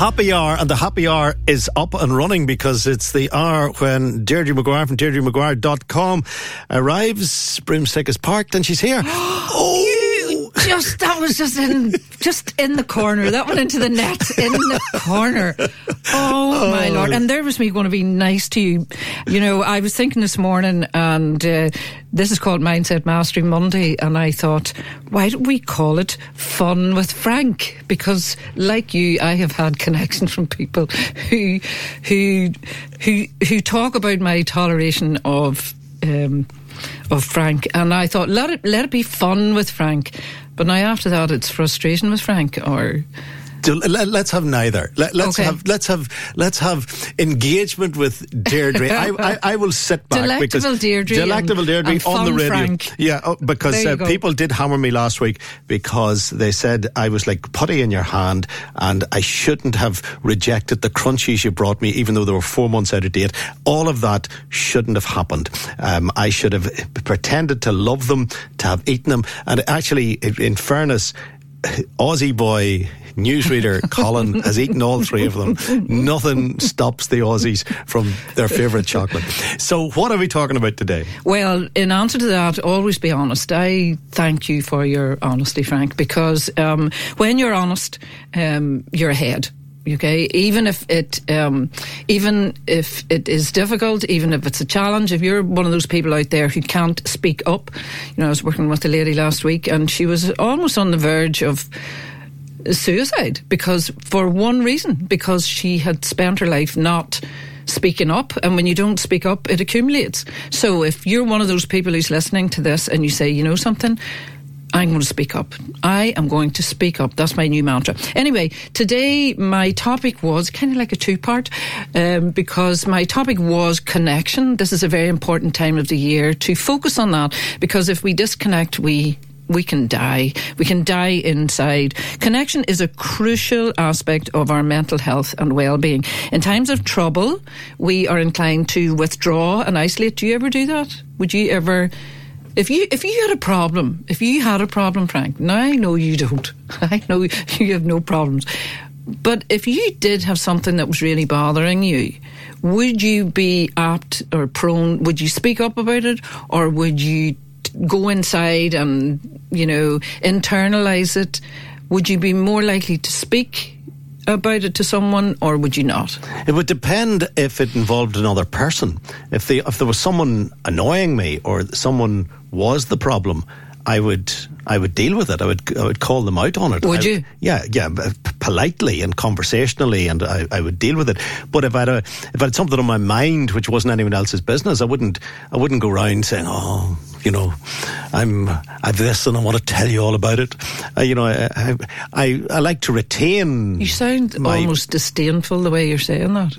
Happy hour, and the happy hour is up and running because it's the hour when Deirdre McGuire from DeirdreMcGuire.com arrives. Broomstick is parked and she's here. oh! Just that was just in just in the corner. That went into the net in the corner. Oh, oh, my lord! And there was me going to be nice to you. You know, I was thinking this morning, and uh, this is called Mindset Mastery Monday, and I thought, why don't we call it Fun with Frank? Because, like you, I have had connections from people who who who who talk about my toleration of. Um, of Frank, and I thought let it let it be fun with Frank. But now after that, it's frustration with Frank, or let's have neither. Let, us okay. have let's have let's have engagement with Deirdre. I, I, I, will sit back delectable because Deirdre delectable Deirdre and, on the radio. Frank. Yeah, oh, because uh, people did hammer me last week because they said I was like putty in your hand and I shouldn't have rejected the crunchies you brought me, even though they were four months out of date. All of that shouldn't have happened. Um, I should have pretended to love them, to have eaten them, and actually, in fairness. Aussie boy newsreader Colin has eaten all three of them. Nothing stops the Aussies from their favourite chocolate. So, what are we talking about today? Well, in answer to that, always be honest. I thank you for your honesty, Frank, because um, when you're honest, um, you're ahead okay even if it um, even if it is difficult even if it's a challenge if you're one of those people out there who can't speak up you know i was working with a lady last week and she was almost on the verge of suicide because for one reason because she had spent her life not speaking up and when you don't speak up it accumulates so if you're one of those people who's listening to this and you say you know something I'm going to speak up. I am going to speak up. That's my new mantra. Anyway, today my topic was kind of like a two part um, because my topic was connection. This is a very important time of the year to focus on that because if we disconnect, we we can die. We can die inside. Connection is a crucial aspect of our mental health and well-being. In times of trouble, we are inclined to withdraw and isolate. Do you ever do that? Would you ever if you if you had a problem, if you had a problem, Frank, now I know you don't. I know you have no problems. But if you did have something that was really bothering you, would you be apt or prone? Would you speak up about it, or would you go inside and you know internalize it? Would you be more likely to speak about it to someone, or would you not? It would depend if it involved another person. If they, if there was someone annoying me, or someone was the problem, I would I would deal with it. I would I would call them out on it. Would I, you? Yeah, yeah, politely and conversationally, and I, I would deal with it. But if I had a, if I had something on my mind which wasn't anyone else's business, I wouldn't I wouldn't go around saying, "Oh, you know, I'm I've this and I want to tell you all about it." Uh, you know, I, I I like to retain. You sound my, almost disdainful the way you're saying that.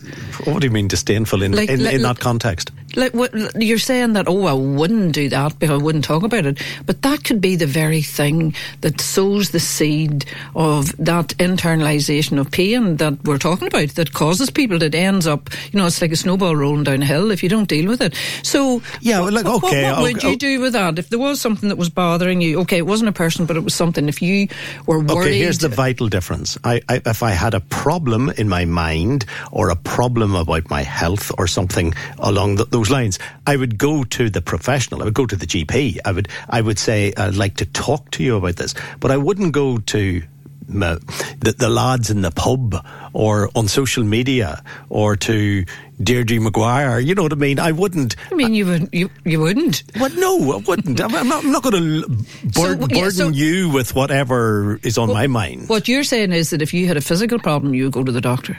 What do you mean disdainful in like, in, like, in that context? Like what you're saying that? Oh, I wouldn't do that because I wouldn't talk about it. But that could be the very thing that sows the seed of that internalization of pain that we're talking about that causes people that ends up. You know, it's like a snowball rolling down a hill if you don't deal with it. So yeah, well, like okay, what, what would you oh do with that if there was something that was bothering you? Okay, it wasn't a person, but it was something. If you were worried, okay, here's the vital difference. I, I if I had a problem in my mind or a problem about my health or something along the, those lines, I would go to the professional. I would go to the GP. I would I would say I'd like to talk to you about this, but I wouldn't go to the, the lads in the pub or on social media or to Deirdre McGuire. You know what I mean? I wouldn't. I mean, you would you you wouldn't. Well, no, I wouldn't. I'm not, I'm not going to burden, so, yeah, so, you with whatever is on my mind. What you're saying is that if you had a physical problem, you would go to the doctor.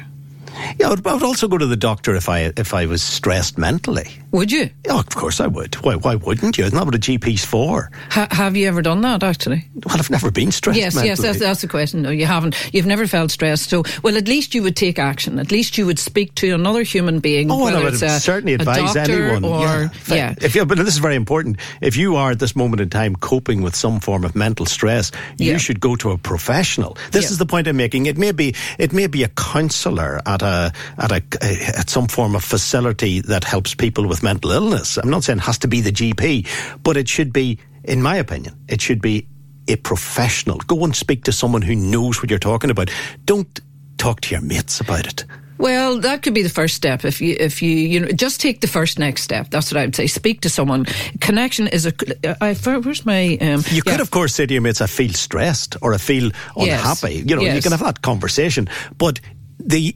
Yeah, I would, I would also go to the doctor if I if I was stressed mentally. Would you? Oh, of course I would. Why, why wouldn't you? Isn't that what a GP's for? Ha- have you ever done that, actually? Well, I've never been stressed. Yes, mentally. yes, that's, that's the question. No, you haven't. You've never felt stressed. So, well, at least you would take action. At least you would speak to another human being. Oh, well, I would a, certainly advise anyone. Or, yeah. yeah. If you, but this is very important. If you are at this moment in time coping with some form of mental stress, you yeah. should go to a professional. This yeah. is the point I'm making. It may be it may be a counsellor at a at a at some form of facility that helps people with mental illness. I'm not saying it has to be the GP, but it should be, in my opinion, it should be a professional. Go and speak to someone who knows what you're talking about. Don't talk to your mates about it. Well, that could be the first step. If you, if you, you know, just take the first next step. That's what I would say. Speak to someone. Connection is a. I, where's my? Um, you could, of course, say to your mates, "I feel stressed" or "I feel unhappy." Yes. You know, yes. you can have that conversation. But the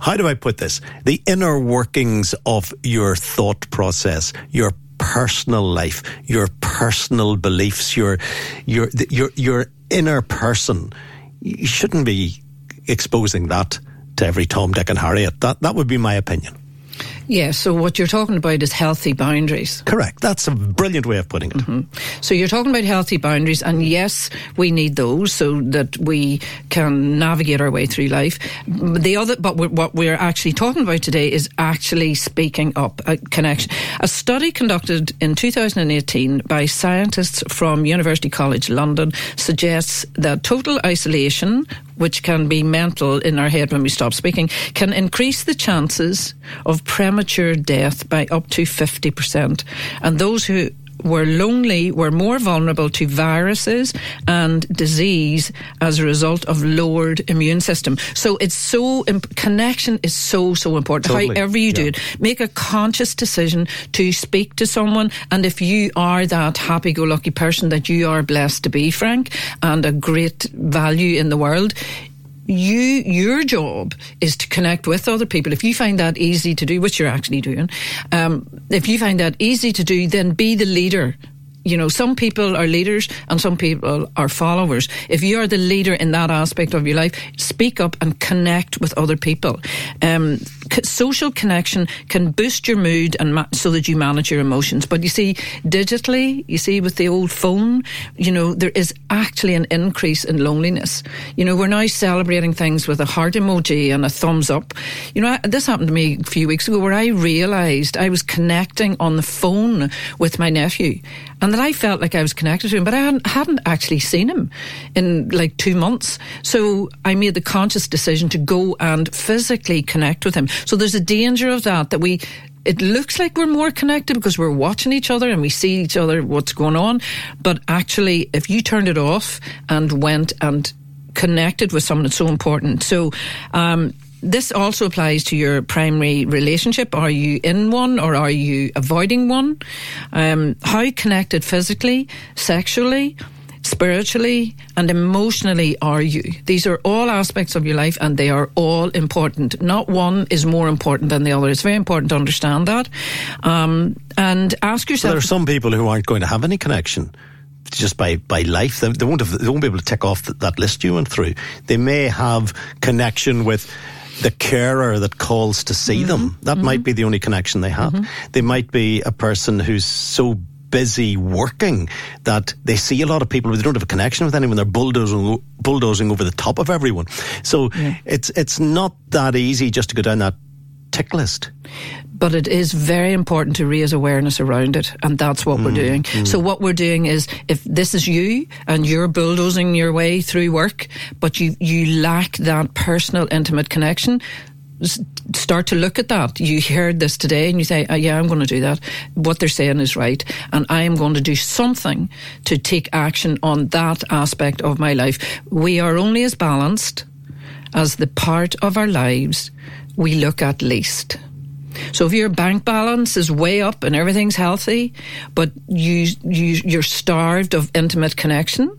how do I put this? The inner workings of your thought process, your personal life, your personal beliefs, your your your your inner person. You shouldn't be exposing that to every Tom, Dick, and Harriet. That that would be my opinion. Yeah, so what you're talking about is healthy boundaries. Correct. That's a brilliant way of putting it. Mm-hmm. So you're talking about healthy boundaries, and yes, we need those so that we can navigate our way through life. The other, but what we're actually talking about today is actually speaking up, a connection. A study conducted in 2018 by scientists from University College London suggests that total isolation which can be mental in our head when we stop speaking, can increase the chances of premature death by up to 50%. And those who were lonely we're more vulnerable to viruses and disease as a result of lowered immune system. So it's so connection is so so important. Totally. However you yeah. do it, make a conscious decision to speak to someone. And if you are that happy-go-lucky person that you are blessed to be, Frank, and a great value in the world, you your job is to connect with other people. If you find that easy to do, which you're actually doing, um, if you find that easy to do, then be the leader you know, some people are leaders and some people are followers. If you are the leader in that aspect of your life, speak up and connect with other people. Um, social connection can boost your mood and ma- so that you manage your emotions. But you see, digitally, you see, with the old phone, you know, there is actually an increase in loneliness. You know, we're now celebrating things with a heart emoji and a thumbs up. You know, this happened to me a few weeks ago where I realised I was connecting on the phone with my nephew and that I felt like I was connected to him, but I hadn't, hadn't, actually seen him in like two months. So I made the conscious decision to go and physically connect with him. So there's a danger of that, that we, it looks like we're more connected because we're watching each other and we see each other, what's going on. But actually, if you turned it off and went and connected with someone, it's so important. So, um, this also applies to your primary relationship. Are you in one or are you avoiding one? Um, how connected physically, sexually, spiritually, and emotionally are you? These are all aspects of your life and they are all important. Not one is more important than the other. It's very important to understand that. Um, and ask yourself. There are some people who aren't going to have any connection just by, by life. They, they won't have, they won't be able to tick off that, that list you went through. They may have connection with the carer that calls to see mm-hmm. them. That mm-hmm. might be the only connection they have. Mm-hmm. They might be a person who's so busy working that they see a lot of people, but they don't have a connection with anyone. They're bulldozing, bulldozing over the top of everyone. So yeah. it's it's not that easy just to go down that tick list but it is very important to raise awareness around it, and that's what mm, we're doing. Mm. So what we're doing is, if this is you and you're bulldozing your way through work, but you you lack that personal, intimate connection, start to look at that. You heard this today and you say, oh, yeah, I'm going to do that. What they're saying is right. And I am going to do something to take action on that aspect of my life. We are only as balanced as the part of our lives we look at least. So if your bank balance is way up and everything's healthy, but you, you you're starved of intimate connection,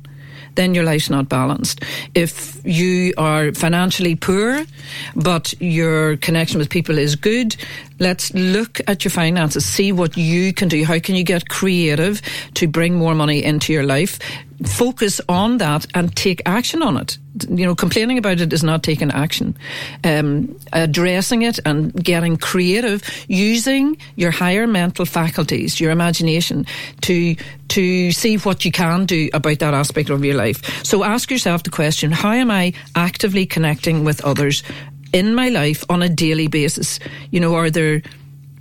then your life's not balanced. If you are financially poor, but your connection with people is good, let's look at your finances, see what you can do. How can you get creative to bring more money into your life? Focus on that and take action on it. You know, complaining about it is not taking action. Um, addressing it and getting creative, using your higher mental faculties, your imagination, to to see what you can do about that aspect of your life. So ask yourself the question: How am I actively connecting with others in my life on a daily basis? You know, are there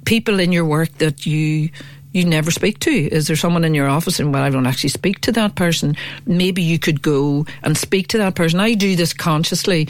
people in your work that you you never speak to? Is there someone in your office and well, I don't actually speak to that person? Maybe you could go and speak to that person. I do this consciously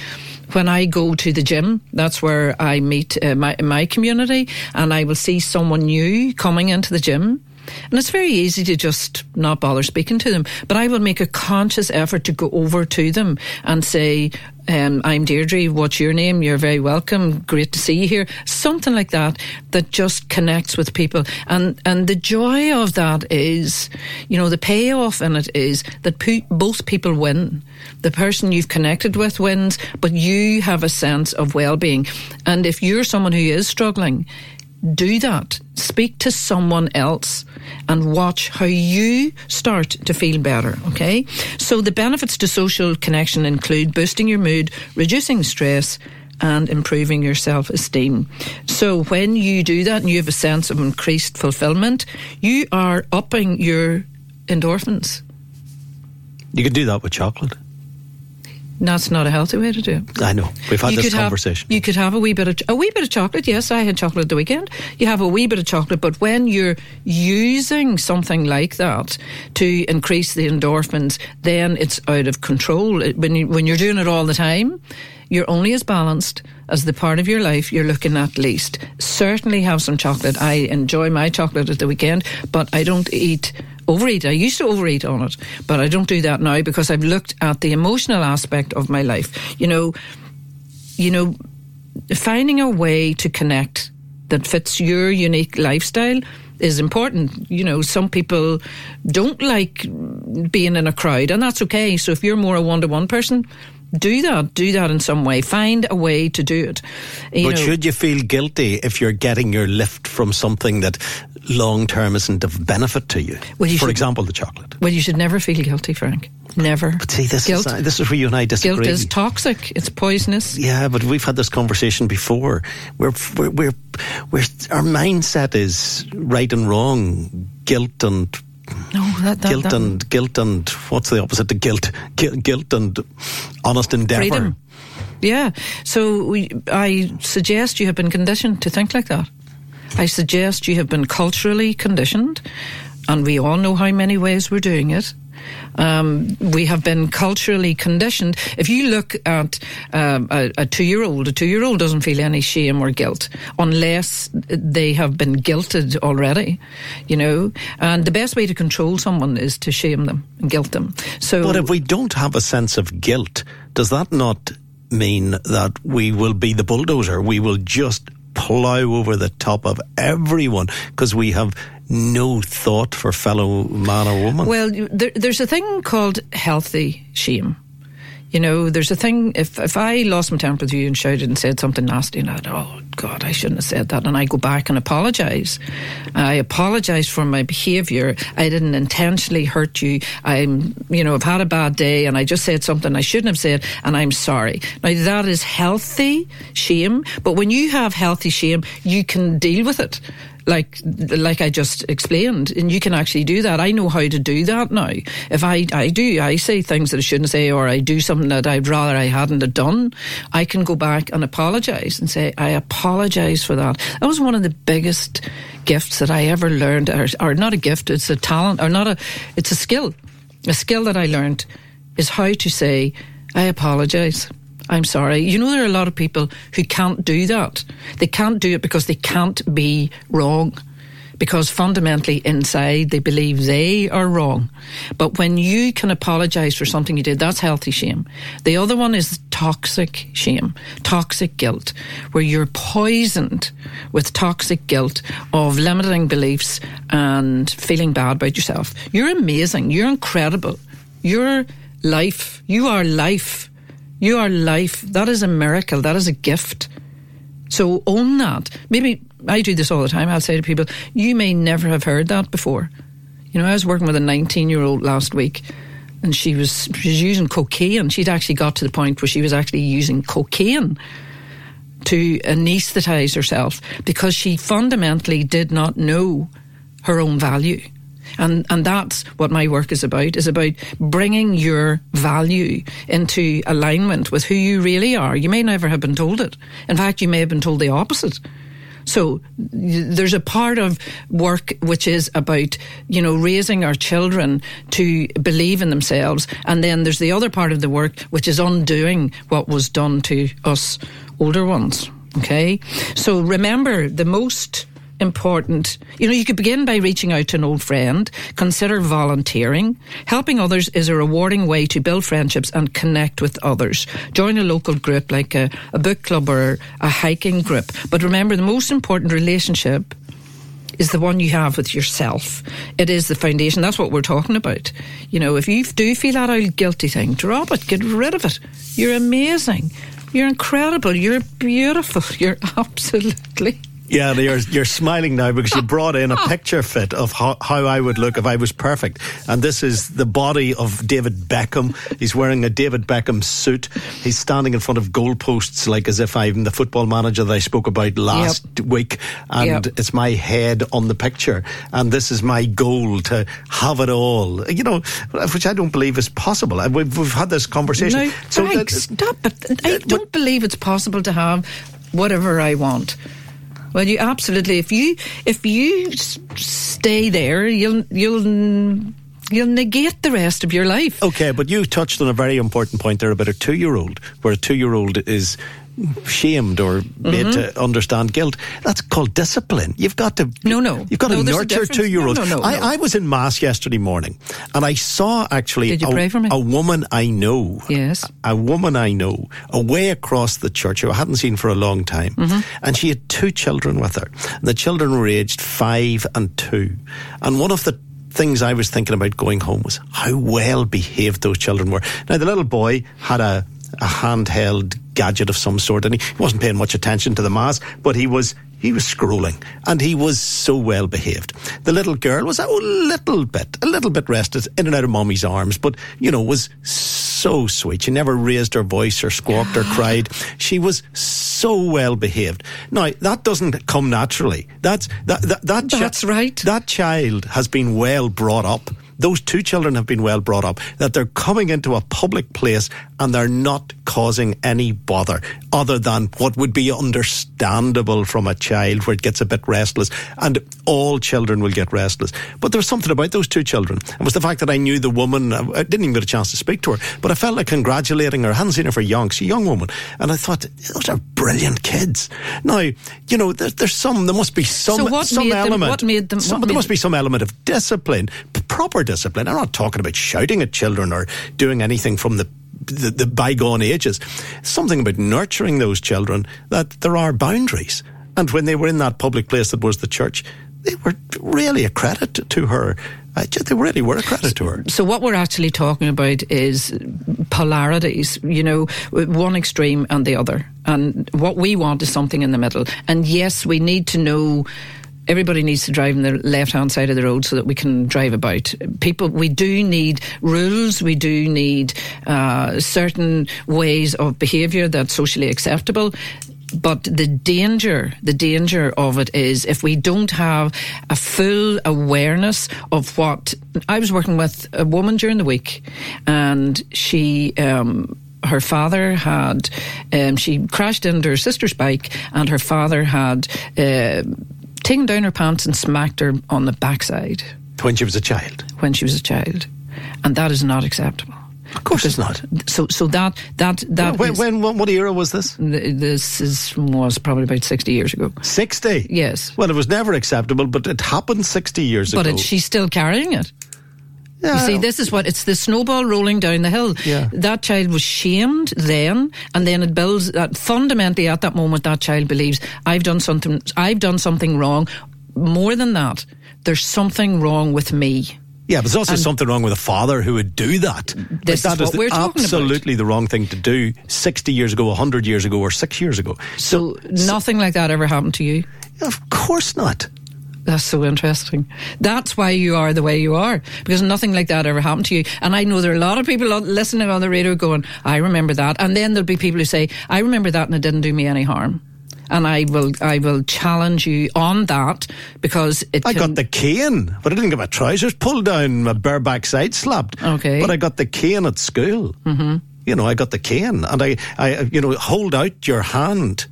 when I go to the gym. That's where I meet uh, my my community, and I will see someone new coming into the gym. And it's very easy to just not bother speaking to them. But I will make a conscious effort to go over to them and say, um, I'm Deirdre, what's your name? You're very welcome. Great to see you here. Something like that that just connects with people. And, and the joy of that is, you know, the payoff in it is that both people win. The person you've connected with wins, but you have a sense of well-being. And if you're someone who is struggling, do that. Speak to someone else and watch how you start to feel better. Okay. So the benefits to social connection include boosting your mood, reducing stress, and improving your self esteem. So when you do that and you have a sense of increased fulfillment, you are upping your endorphins. You can do that with chocolate. That's not a healthy way to do it. I know. We've had you this conversation. Have, you could have a wee bit of a wee bit of chocolate. Yes, I had chocolate the weekend. You have a wee bit of chocolate, but when you're using something like that to increase the endorphins, then it's out of control. When you, when you're doing it all the time, you're only as balanced as the part of your life you're looking at least. Certainly have some chocolate. I enjoy my chocolate at the weekend, but I don't eat overeat. I used to overeat on it, but I don't do that now because I've looked at the emotional aspect of my life. You know, you know, finding a way to connect that fits your unique lifestyle is important. You know, some people don't like being in a crowd, and that's okay. So if you're more a one to one person, do that. Do that in some way. Find a way to do it. You but know, should you feel guilty if you're getting your lift from something that long term isn't of benefit to you? Well, you For should, example, the chocolate. Well, you should never feel guilty, Frank. Never. But see, this Guilt, is this is where you and I disagree. Guilt is toxic. It's poisonous. Yeah, but we've had this conversation before. We're we're we're, we're our mindset is right and wrong, guilt and no, that, that, guilt that, and guilt and what's the opposite to guilt? Guilt, guilt and honest endeavour. Freedom. Yeah. So we, I suggest you have been conditioned to think like that. I suggest you have been culturally conditioned, and we all know how many ways we're doing it. Um, we have been culturally conditioned. If you look at um, a, a two year old, a two year old doesn't feel any shame or guilt unless they have been guilted already, you know. And the best way to control someone is to shame them and guilt them. So, but if we don't have a sense of guilt, does that not mean that we will be the bulldozer? We will just plough over the top of everyone because we have no thought for fellow man or woman. Well, there, there's a thing called healthy shame. You know, there's a thing, if, if I lost my temper with you and shouted and said something nasty and I'd, oh God, I shouldn't have said that. And I go back and apologise. I apologise for my behaviour. I didn't intentionally hurt you. I'm, you know, I've had a bad day and I just said something I shouldn't have said and I'm sorry. Now that is healthy shame. But when you have healthy shame, you can deal with it like like I just explained, and you can actually do that. I know how to do that now. If I I do, I say things that I shouldn't say, or I do something that I'd rather I hadn't have done. I can go back and apologise and say I apologise for that. That was one of the biggest gifts that I ever learned, or, or not a gift. It's a talent, or not a. It's a skill. A skill that I learned is how to say I apologise. I'm sorry. You know, there are a lot of people who can't do that. They can't do it because they can't be wrong. Because fundamentally inside they believe they are wrong. But when you can apologize for something you did, that's healthy shame. The other one is toxic shame, toxic guilt, where you're poisoned with toxic guilt of limiting beliefs and feeling bad about yourself. You're amazing. You're incredible. You're life. You are life. You are life. That is a miracle. That is a gift. So own that. Maybe I do this all the time. I'll say to people, you may never have heard that before. You know, I was working with a 19 year old last week and she was, she was using cocaine. She'd actually got to the point where she was actually using cocaine to anesthetize herself because she fundamentally did not know her own value. And, and that's what my work is about, is about bringing your value into alignment with who you really are. You may never have been told it. In fact, you may have been told the opposite. So there's a part of work which is about, you know, raising our children to believe in themselves. And then there's the other part of the work which is undoing what was done to us older ones. Okay. So remember the most important. You know, you could begin by reaching out to an old friend, consider volunteering. Helping others is a rewarding way to build friendships and connect with others. Join a local group like a, a book club or a hiking group. But remember, the most important relationship is the one you have with yourself. It is the foundation. That's what we're talking about. You know, if you do feel that old guilty thing, drop it, get rid of it. You're amazing. You're incredible. You're beautiful. You're absolutely yeah, you're you're smiling now because you brought in a oh. picture fit of how, how I would look if I was perfect. And this is the body of David Beckham. He's wearing a David Beckham suit. He's standing in front of goalposts like as if I'm the football manager that I spoke about last yep. week. And yep. it's my head on the picture. And this is my goal to have it all. You know, which I don't believe is possible. We've, we've had this conversation. No, so Frank, stop it. I don't believe it's possible to have whatever I want. Well, you absolutely. If you if you stay there, you'll you'll you'll negate the rest of your life. Okay, but you touched on a very important point there about a two year old, where a two year old is shamed or made mm-hmm. to understand guilt. That's called discipline. You've got to no no. You've got no, to nurture two year olds. No, no, I, I, was in mass yesterday morning, and I saw actually a, a, woman I know. Yes, a, a, woman I know away across the church who I hadn't seen for a long time, mm-hmm. and she had two children with her. The children were aged five and two, and one of the things I was thinking about going home was how well behaved those children were. Now the little boy had a a handheld gadget of some sort, and he wasn't paying much attention to the mass, but he was he was scrolling, and he was so well behaved. The little girl was a little bit, a little bit rested in and out of mommy's arms, but you know was so sweet. She never raised her voice or squawked or cried. She was so well behaved. Now that doesn't come naturally. That's that that, that that's chi- right. That child has been well brought up those two children have been well brought up, that they're coming into a public place and they're not causing any bother other than what would be understandable from a child where it gets a bit restless. And all children will get restless. But there was something about those two children. It was the fact that I knew the woman. I didn't even get a chance to speak to her, but I felt like congratulating her. I hadn't seen her for yonks, a young woman. And I thought, those are brilliant kids. Now, you know, there, there's some, there must be some, so some element. Them, what made them, some, there must be some element of discipline, proper discipline. I'm not talking about shouting at children or doing anything from the the, the bygone ages. Something about nurturing those children that there are boundaries. And when they were in that public place that was the church, they were really a credit to her. Uh, they really were a credit to her. So what we're actually talking about is polarities, you know, one extreme and the other. And what we want is something in the middle. And yes, we need to know everybody needs to drive on the left hand side of the road so that we can drive about. People, we do need rules. We do need uh, certain ways of behaviour that's socially acceptable. But the danger, the danger of it is if we don't have a full awareness of what I was working with a woman during the week, and she. Um, her father had, um, she crashed into her sister's bike, and her father had uh, taken down her pants and smacked her on the backside. When she was a child? When she was a child. And that is not acceptable. Of course, it's not. So, so that that that when, is, when what era was this? This is was probably about sixty years ago. Sixty? Yes. Well, it was never acceptable, but it happened sixty years but ago. But she's still carrying it. Yeah, you see, this is what it's the snowball rolling down the hill. Yeah. That child was shamed then, and then it builds that fundamentally at that moment that child believes I've done something I've done something wrong. More than that, there's something wrong with me. Yeah, but there's also and something wrong with a father who would do that. This like that is, is absolutely about. the wrong thing to do 60 years ago, 100 years ago, or six years ago. So, so nothing so, like that ever happened to you? Of course not. That's so interesting. That's why you are the way you are because nothing like that ever happened to you. And I know there are a lot of people listening on the radio going, "I remember that," and then there'll be people who say, "I remember that and it didn't do me any harm." And I will, I will challenge you on that because it. I got the cane, but I didn't get my trousers pulled down, my bare backside slapped. Okay. But I got the cane at school. Mm-hmm. You know, I got the cane, and I, I, you know, hold out your hand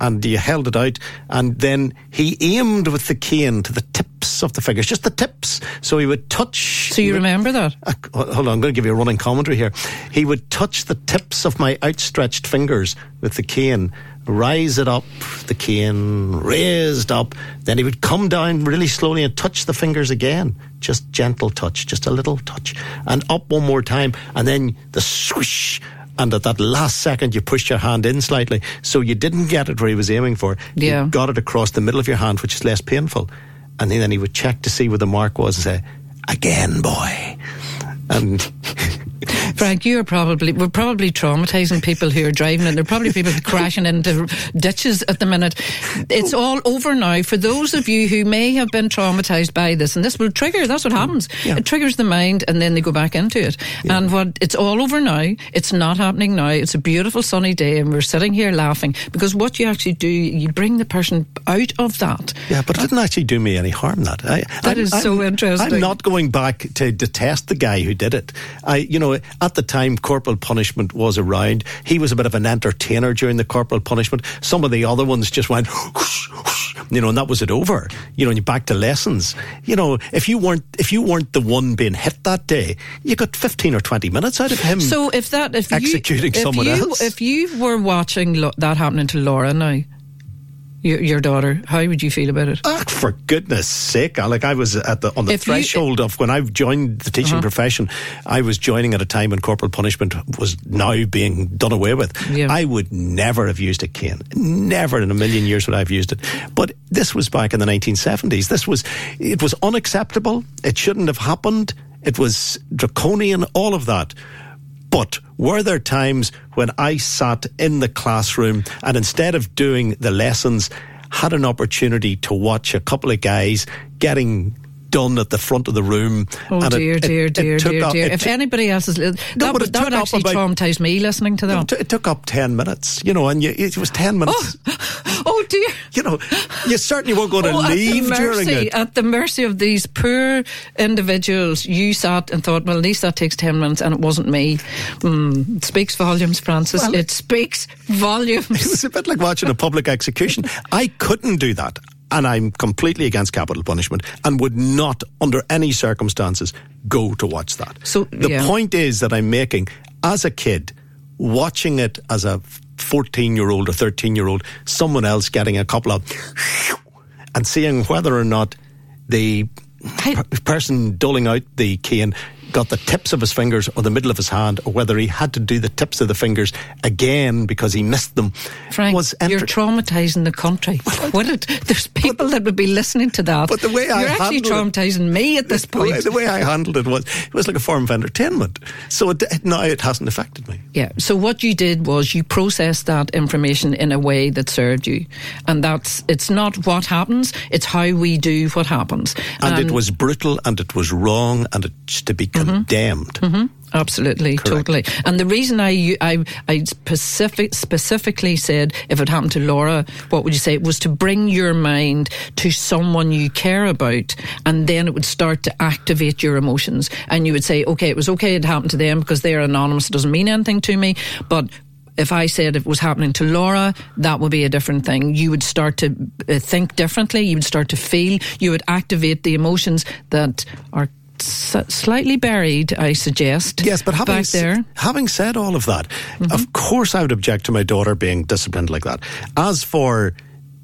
and you held it out, and then he aimed with the cane to the tips of the fingers, just the tips. So he would touch. So you remember that? Uh, hold on, I'm going to give you a running commentary here. He would touch the tips of my outstretched fingers with the cane rise it up, the cane raised up. Then he would come down really slowly and touch the fingers again. Just gentle touch, just a little touch. And up one more time. And then the swish. And at that last second, you pushed your hand in slightly. So you didn't get it where he was aiming for. Yeah. You got it across the middle of your hand, which is less painful. And then he would check to see where the mark was and say, again, boy. And Frank, you're probably we're probably traumatizing people who are driving, and there are probably people crashing into ditches at the minute. It's all over now. For those of you who may have been traumatized by this, and this will trigger. That's what happens. Yeah. It triggers the mind, and then they go back into it. Yeah. And what it's all over now. It's not happening now. It's a beautiful sunny day, and we're sitting here laughing because what you actually do, you bring the person out of that. Yeah, but it didn't actually do me any harm. That I, that I, is so interesting. I'm not going back to detest the guy who did it. I, you know, at the time corporal punishment was around, he was a bit of an entertainer during the corporal punishment. Some of the other ones just went, whoosh, whoosh, you know, and that was it over. You know, and you back to lessons. You know, if you weren't if you weren't the one being hit that day, you got fifteen or twenty minutes out of him. So if that if executing you, if someone you, else, if you were watching lo- that happening to Laura now your, your daughter. How would you feel about it? Oh, for goodness sake! Like I was at the on the if threshold you, of when I joined the teaching uh-huh. profession. I was joining at a time when corporal punishment was now being done away with. Yeah. I would never have used a cane. Never in a million years would I have used it. But this was back in the 1970s. This was it was unacceptable. It shouldn't have happened. It was draconian. All of that. But were there times when I sat in the classroom and instead of doing the lessons, had an opportunity to watch a couple of guys getting done at the front of the room. Oh dear, it, dear, it, dear, it dear, up, dear. If anybody else is, no, that, would, that would actually about, traumatize me listening to that. It, took up ten minutes, you know, and you, it was ten minutes. Oh, oh dear. You know, you certainly weren't going to oh, leave mercy, during it. At the mercy of these poor individuals, you sat and thought, well, at least that takes ten minutes, and it wasn't me. Mm, it speaks volumes, Francis. Well, it speaks volumes. It was a bit like watching a public execution. I couldn't do that and I'm completely against capital punishment and would not, under any circumstances, go to watch that. So the yeah. point is that I'm making as a kid, watching it as a 14 year old or 13 year old, someone else getting a couple of and seeing whether or not the person doling out the cane got the tips of his fingers or the middle of his hand, or whether he had to do the tips of the fingers again because he missed them. Frank, was enter- you're traumatising the country. it, there's people but, that would be listening to that. But the way you're I actually traumatising it, me at this point. The the way, I handled it was it was like a form of entertainment. So it, now it hasn't affected me. Yeah. So what you did was you processed that information in a way that served you, and that's it's not what happens; it's how we do what happens. And, and it was brutal, and it was wrong, and it's to be condemned. Mm-hmm. Absolutely, Correct. totally. And the reason I, I, I specific, specifically said if it happened to Laura, what would you say? It was to bring your mind to someone you care about, and then it would start to activate your emotions. And you would say, okay, it was okay it happened to them because they're anonymous. It doesn't mean anything to me. But if I said it was happening to Laura, that would be a different thing. You would start to uh, think differently. You would start to feel. You would activate the emotions that are slightly buried, I suggest. Yes, but having, back there. having said all of that, mm-hmm. of course I would object to my daughter being disciplined like that. As for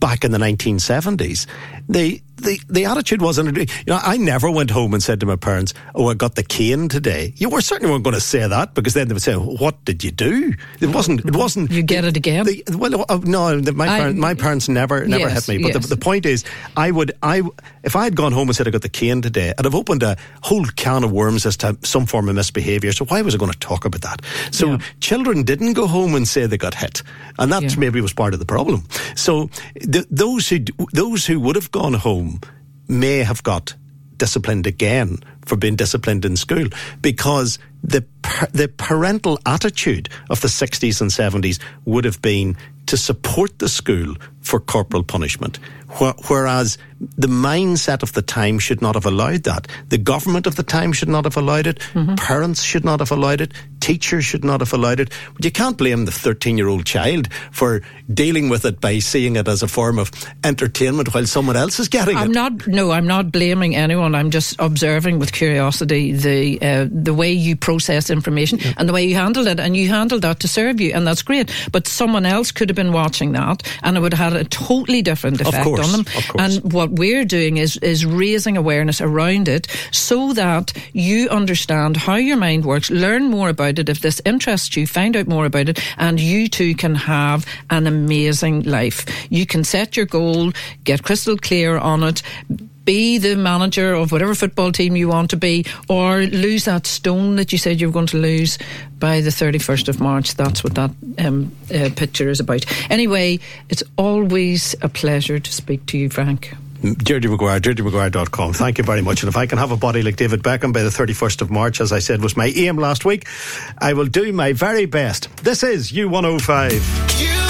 back in the 1970s, they the, the attitude wasn't, you know, I never went home and said to my parents, oh, I got the cane today. You were certainly weren't going to say that because then they would say, what did you do? It wasn't, it wasn't. You get it again? The, well, uh, no, the, my, I, parents, my parents never, never yes, hit me. But yes. the, the, point is, I would, I, if I had gone home and said I got the cane today, I'd have opened a whole can of worms as to some form of misbehaviour. So why was I going to talk about that? So yeah. children didn't go home and say they got hit. And that yeah. maybe was part of the problem. So the, those who, those who would have gone home may have got disciplined again for being disciplined in school because the the parental attitude of the 60s and 70s would have been to support the school for corporal punishment. Whereas the mindset of the time should not have allowed that. The government of the time should not have allowed it. Mm-hmm. Parents should not have allowed it. Teachers should not have allowed it. But you can't blame the 13 year old child for dealing with it by seeing it as a form of entertainment while someone else is getting I'm it. not, no, I'm not blaming anyone. I'm just observing with curiosity the, uh, the way you process information yeah. and the way you handled it. And you handled that to serve you. And that's great. But someone else could have been watching that and it would have had a totally different effect on them. And what we're doing is is raising awareness around it so that you understand how your mind works, learn more about it. If this interests you, find out more about it, and you too can have an amazing life. You can set your goal, get crystal clear on it be the manager of whatever football team you want to be, or lose that stone that you said you were going to lose by the 31st of March. That's what that um, uh, picture is about. Anyway, it's always a pleasure to speak to you, Frank. Deirdre McGuire, DeirdreMcGuire.com. Thank you very much. And if I can have a body like David Beckham by the 31st of March, as I said was my aim last week, I will do my very best. This is U105.